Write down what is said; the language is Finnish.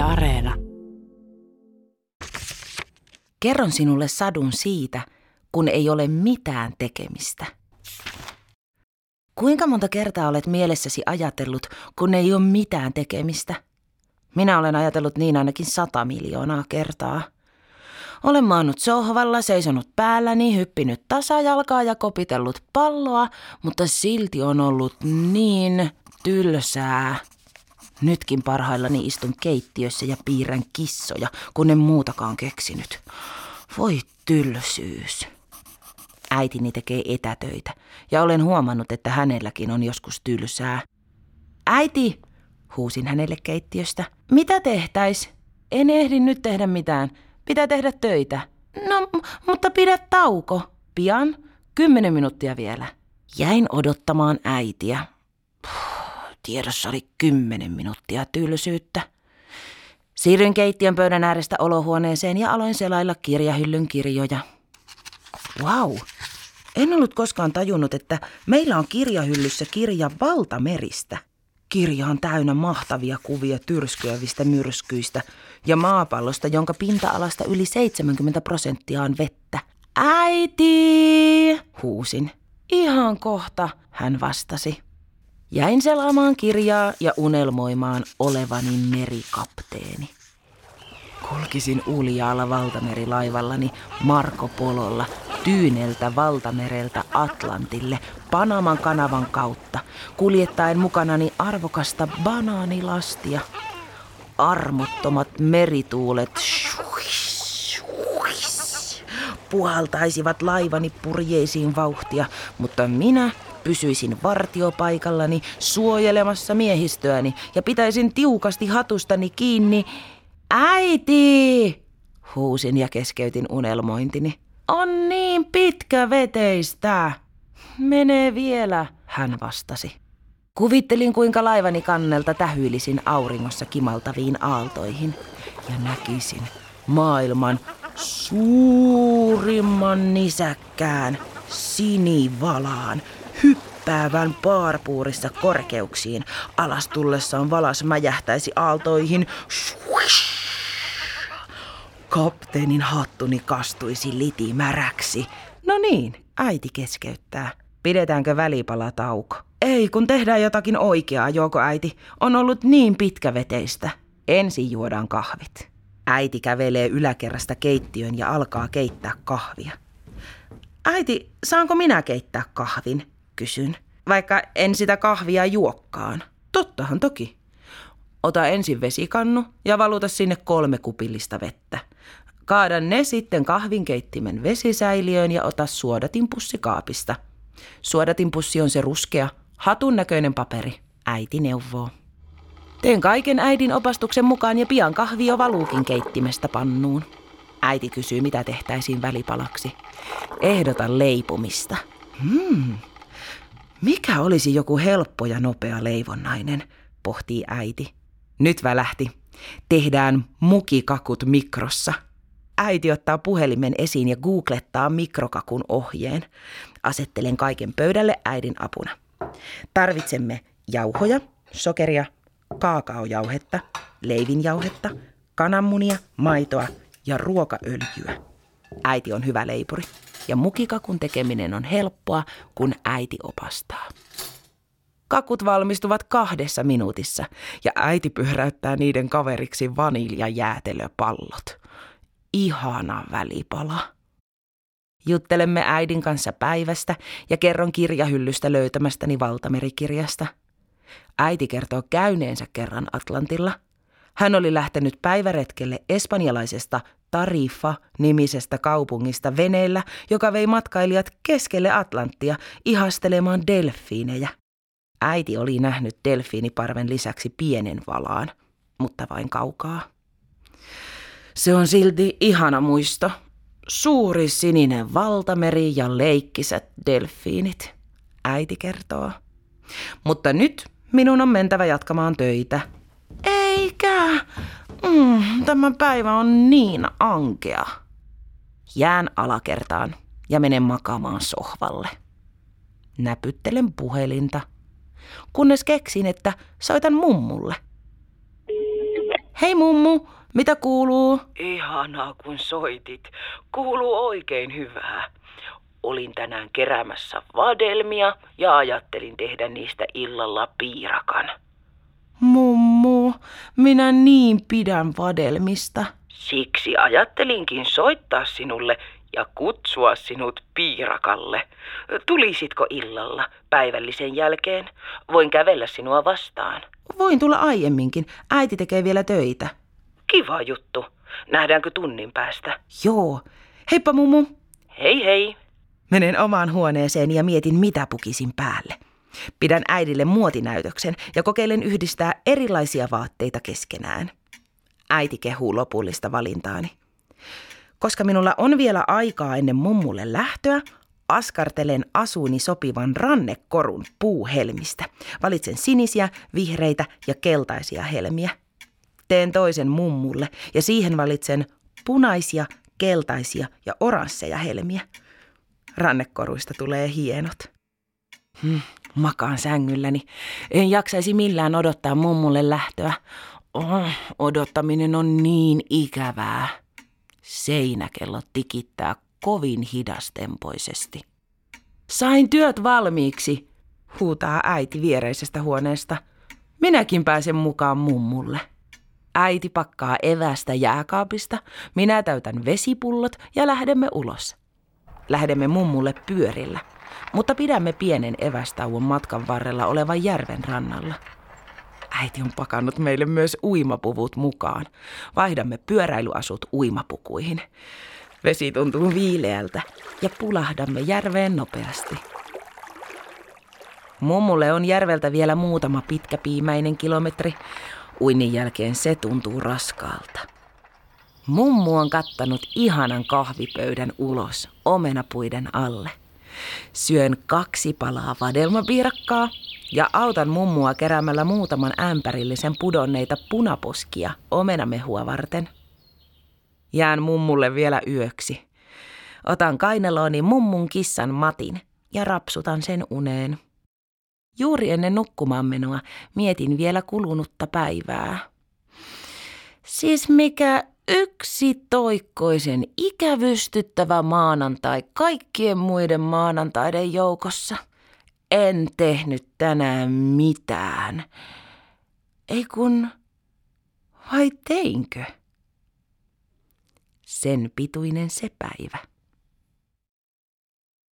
Areena. Kerron sinulle sadun siitä, kun ei ole mitään tekemistä. Kuinka monta kertaa olet mielessäsi ajatellut, kun ei ole mitään tekemistä? Minä olen ajatellut niin ainakin sata miljoonaa kertaa. Olen maannut sohvalla, seisonut päälläni, hyppinyt tasajalkaa ja kopitellut palloa, mutta silti on ollut niin tylsää. Nytkin parhaillani istun keittiössä ja piirrän kissoja, kun en muutakaan keksinyt. Voi tylsyys. Äitini tekee etätöitä ja olen huomannut, että hänelläkin on joskus tylsää. Äiti, huusin hänelle keittiöstä. Mitä tehtäis? En ehdi nyt tehdä mitään. Pitää tehdä töitä. No, mutta pidä tauko. Pian. Kymmenen minuuttia vielä. Jäin odottamaan äitiä. Tiedossa oli kymmenen minuuttia tylsyyttä. Siirryin keittiön pöydän äärestä olohuoneeseen ja aloin selailla kirjahyllyn kirjoja. Wow! En ollut koskaan tajunnut, että meillä on kirjahyllyssä kirja valtameristä. Kirja on täynnä mahtavia kuvia tyrskyävistä myrskyistä ja maapallosta, jonka pinta-alasta yli 70 prosenttia on vettä. Äiti! huusin. Ihan kohta, hän vastasi. Jäin selaamaan kirjaa ja unelmoimaan olevani merikapteeni. Kulkisin uljaalla valtamerilaivallani Marko Pololla Tyyneltä valtamereltä Atlantille Panaman kanavan kautta, kuljettaen mukanani arvokasta banaanilastia. Armottomat merituulet puhaltaisivat laivani purjeisiin vauhtia, mutta minä pysyisin vartiopaikallani suojelemassa miehistöäni ja pitäisin tiukasti hatustani kiinni. Äiti! Huusin ja keskeytin unelmointini. On niin pitkä veteistä. Menee vielä, hän vastasi. Kuvittelin, kuinka laivani kannelta tähyilisin auringossa kimaltaviin aaltoihin ja näkisin maailman suurimman nisäkkään sinivalaan hyppäävän paarpuurissa korkeuksiin. Alastullessaan valas mäjähtäisi aaltoihin. Kapteenin hattuni kastuisi litimäräksi. No niin, äiti keskeyttää. Pidetäänkö välipalatauko? Ei, kun tehdään jotakin oikeaa, joko äiti. On ollut niin pitkäveteistä. Ensin juodaan kahvit. Äiti kävelee yläkerrasta keittiön ja alkaa keittää kahvia. Äiti, saanko minä keittää kahvin? Kysyn. Vaikka en sitä kahvia juokkaan. Tottahan toki. Ota ensin vesikannu ja valuta sinne kolme kupillista vettä. Kaada ne sitten kahvinkeittimen vesisäiliöön ja ota suodatinpussi kaapista. Suodatinpussi on se ruskea, hatun näköinen paperi. Äiti neuvoo. Teen kaiken äidin opastuksen mukaan ja pian kahvi jo valuukin keittimestä pannuun. Äiti kysyy, mitä tehtäisiin välipalaksi. Ehdota leipumista. Hmm. Mikä olisi joku helppo ja nopea leivonnainen, pohtii äiti. Nyt välähti. Tehdään mukikakut mikrossa. Äiti ottaa puhelimen esiin ja googlettaa mikrokakun ohjeen. Asettelen kaiken pöydälle äidin apuna. Tarvitsemme jauhoja, sokeria, kaakaojauhetta, leivinjauhetta, kananmunia, maitoa ja ruokaöljyä. Äiti on hyvä leipuri ja mukikakun tekeminen on helppoa, kun äiti opastaa. Kakut valmistuvat kahdessa minuutissa ja äiti pyhräyttää niiden kaveriksi vaniljajäätelöpallot. Ihana välipala. Juttelemme äidin kanssa päivästä ja kerron kirjahyllystä löytämästäni valtamerikirjasta. Äiti kertoo käyneensä kerran Atlantilla. Hän oli lähtenyt päiväretkelle espanjalaisesta Tarifa-nimisestä kaupungista veneellä, joka vei matkailijat keskelle Atlanttia ihastelemaan delfiinejä. Äiti oli nähnyt delfiiniparven lisäksi pienen valaan, mutta vain kaukaa. Se on silti ihana muisto. Suuri sininen valtameri ja leikkiset delfiinit, äiti kertoo. Mutta nyt minun on mentävä jatkamaan töitä. Eikä. Mm, tämä päivä on niin ankea. Jään alakertaan ja menen makaamaan sohvalle. Näpyttelen puhelinta – kunnes keksin, että soitan mummulle. Hei mummu, mitä kuuluu? Ihanaa kun soitit. Kuuluu oikein hyvää. Olin tänään keräämässä vadelmia ja ajattelin tehdä niistä illalla piirakan. Mummu, minä niin pidän vadelmista. Siksi ajattelinkin soittaa sinulle ja kutsua sinut piirakalle. Tulisitko illalla päivällisen jälkeen? Voin kävellä sinua vastaan. Voin tulla aiemminkin. Äiti tekee vielä töitä. Kiva juttu. Nähdäänkö tunnin päästä? Joo. Heippa mummu. Hei hei. Menen omaan huoneeseen ja mietin, mitä pukisin päälle. Pidän äidille muotinäytöksen ja kokeilen yhdistää erilaisia vaatteita keskenään. Äiti kehuu lopullista valintaani. Koska minulla on vielä aikaa ennen mummulle lähtöä, askartelen asuuni sopivan rannekorun puuhelmistä. Valitsen sinisiä, vihreitä ja keltaisia helmiä. Teen toisen mummulle ja siihen valitsen punaisia, keltaisia ja oransseja helmiä. Rannekoruista tulee hienot. Hmm, makaan sängylläni. En jaksaisi millään odottaa mummulle lähtöä. Oh, odottaminen on niin ikävää. Seinäkello tikittää kovin hidastempoisesti. Sain työt valmiiksi, huutaa äiti viereisestä huoneesta. Minäkin pääsen mukaan mummulle. Äiti pakkaa evästä jääkaapista, minä täytän vesipullot ja lähdemme ulos. Lähdemme mummulle pyörillä, mutta pidämme pienen evästauon matkan varrella olevan järven rannalla. Äiti on pakannut meille myös uimapuvut mukaan. Vaihdamme pyöräilyasut uimapukuihin. Vesi tuntuu viileältä ja pulahdamme järveen nopeasti. Mummulle on järveltä vielä muutama pitkäpiimäinen kilometri. Uinnin jälkeen se tuntuu raskaalta. Mummu on kattanut ihanan kahvipöydän ulos omenapuiden alle. Syön kaksi palaa vadelmapiirakkaa ja autan mummua keräämällä muutaman ämpärillisen pudonneita punaposkia omenamehua varten. Jään mummulle vielä yöksi. Otan kainelooni mummun kissan Matin ja rapsutan sen uneen. Juuri ennen nukkumaanmenoa mietin vielä kulunutta päivää. Siis mikä yksi toikkoisen ikävystyttävä maanantai kaikkien muiden maanantaiden joukossa. En tehnyt tänään mitään. Ei kun, vai teinkö? Sen pituinen se päivä.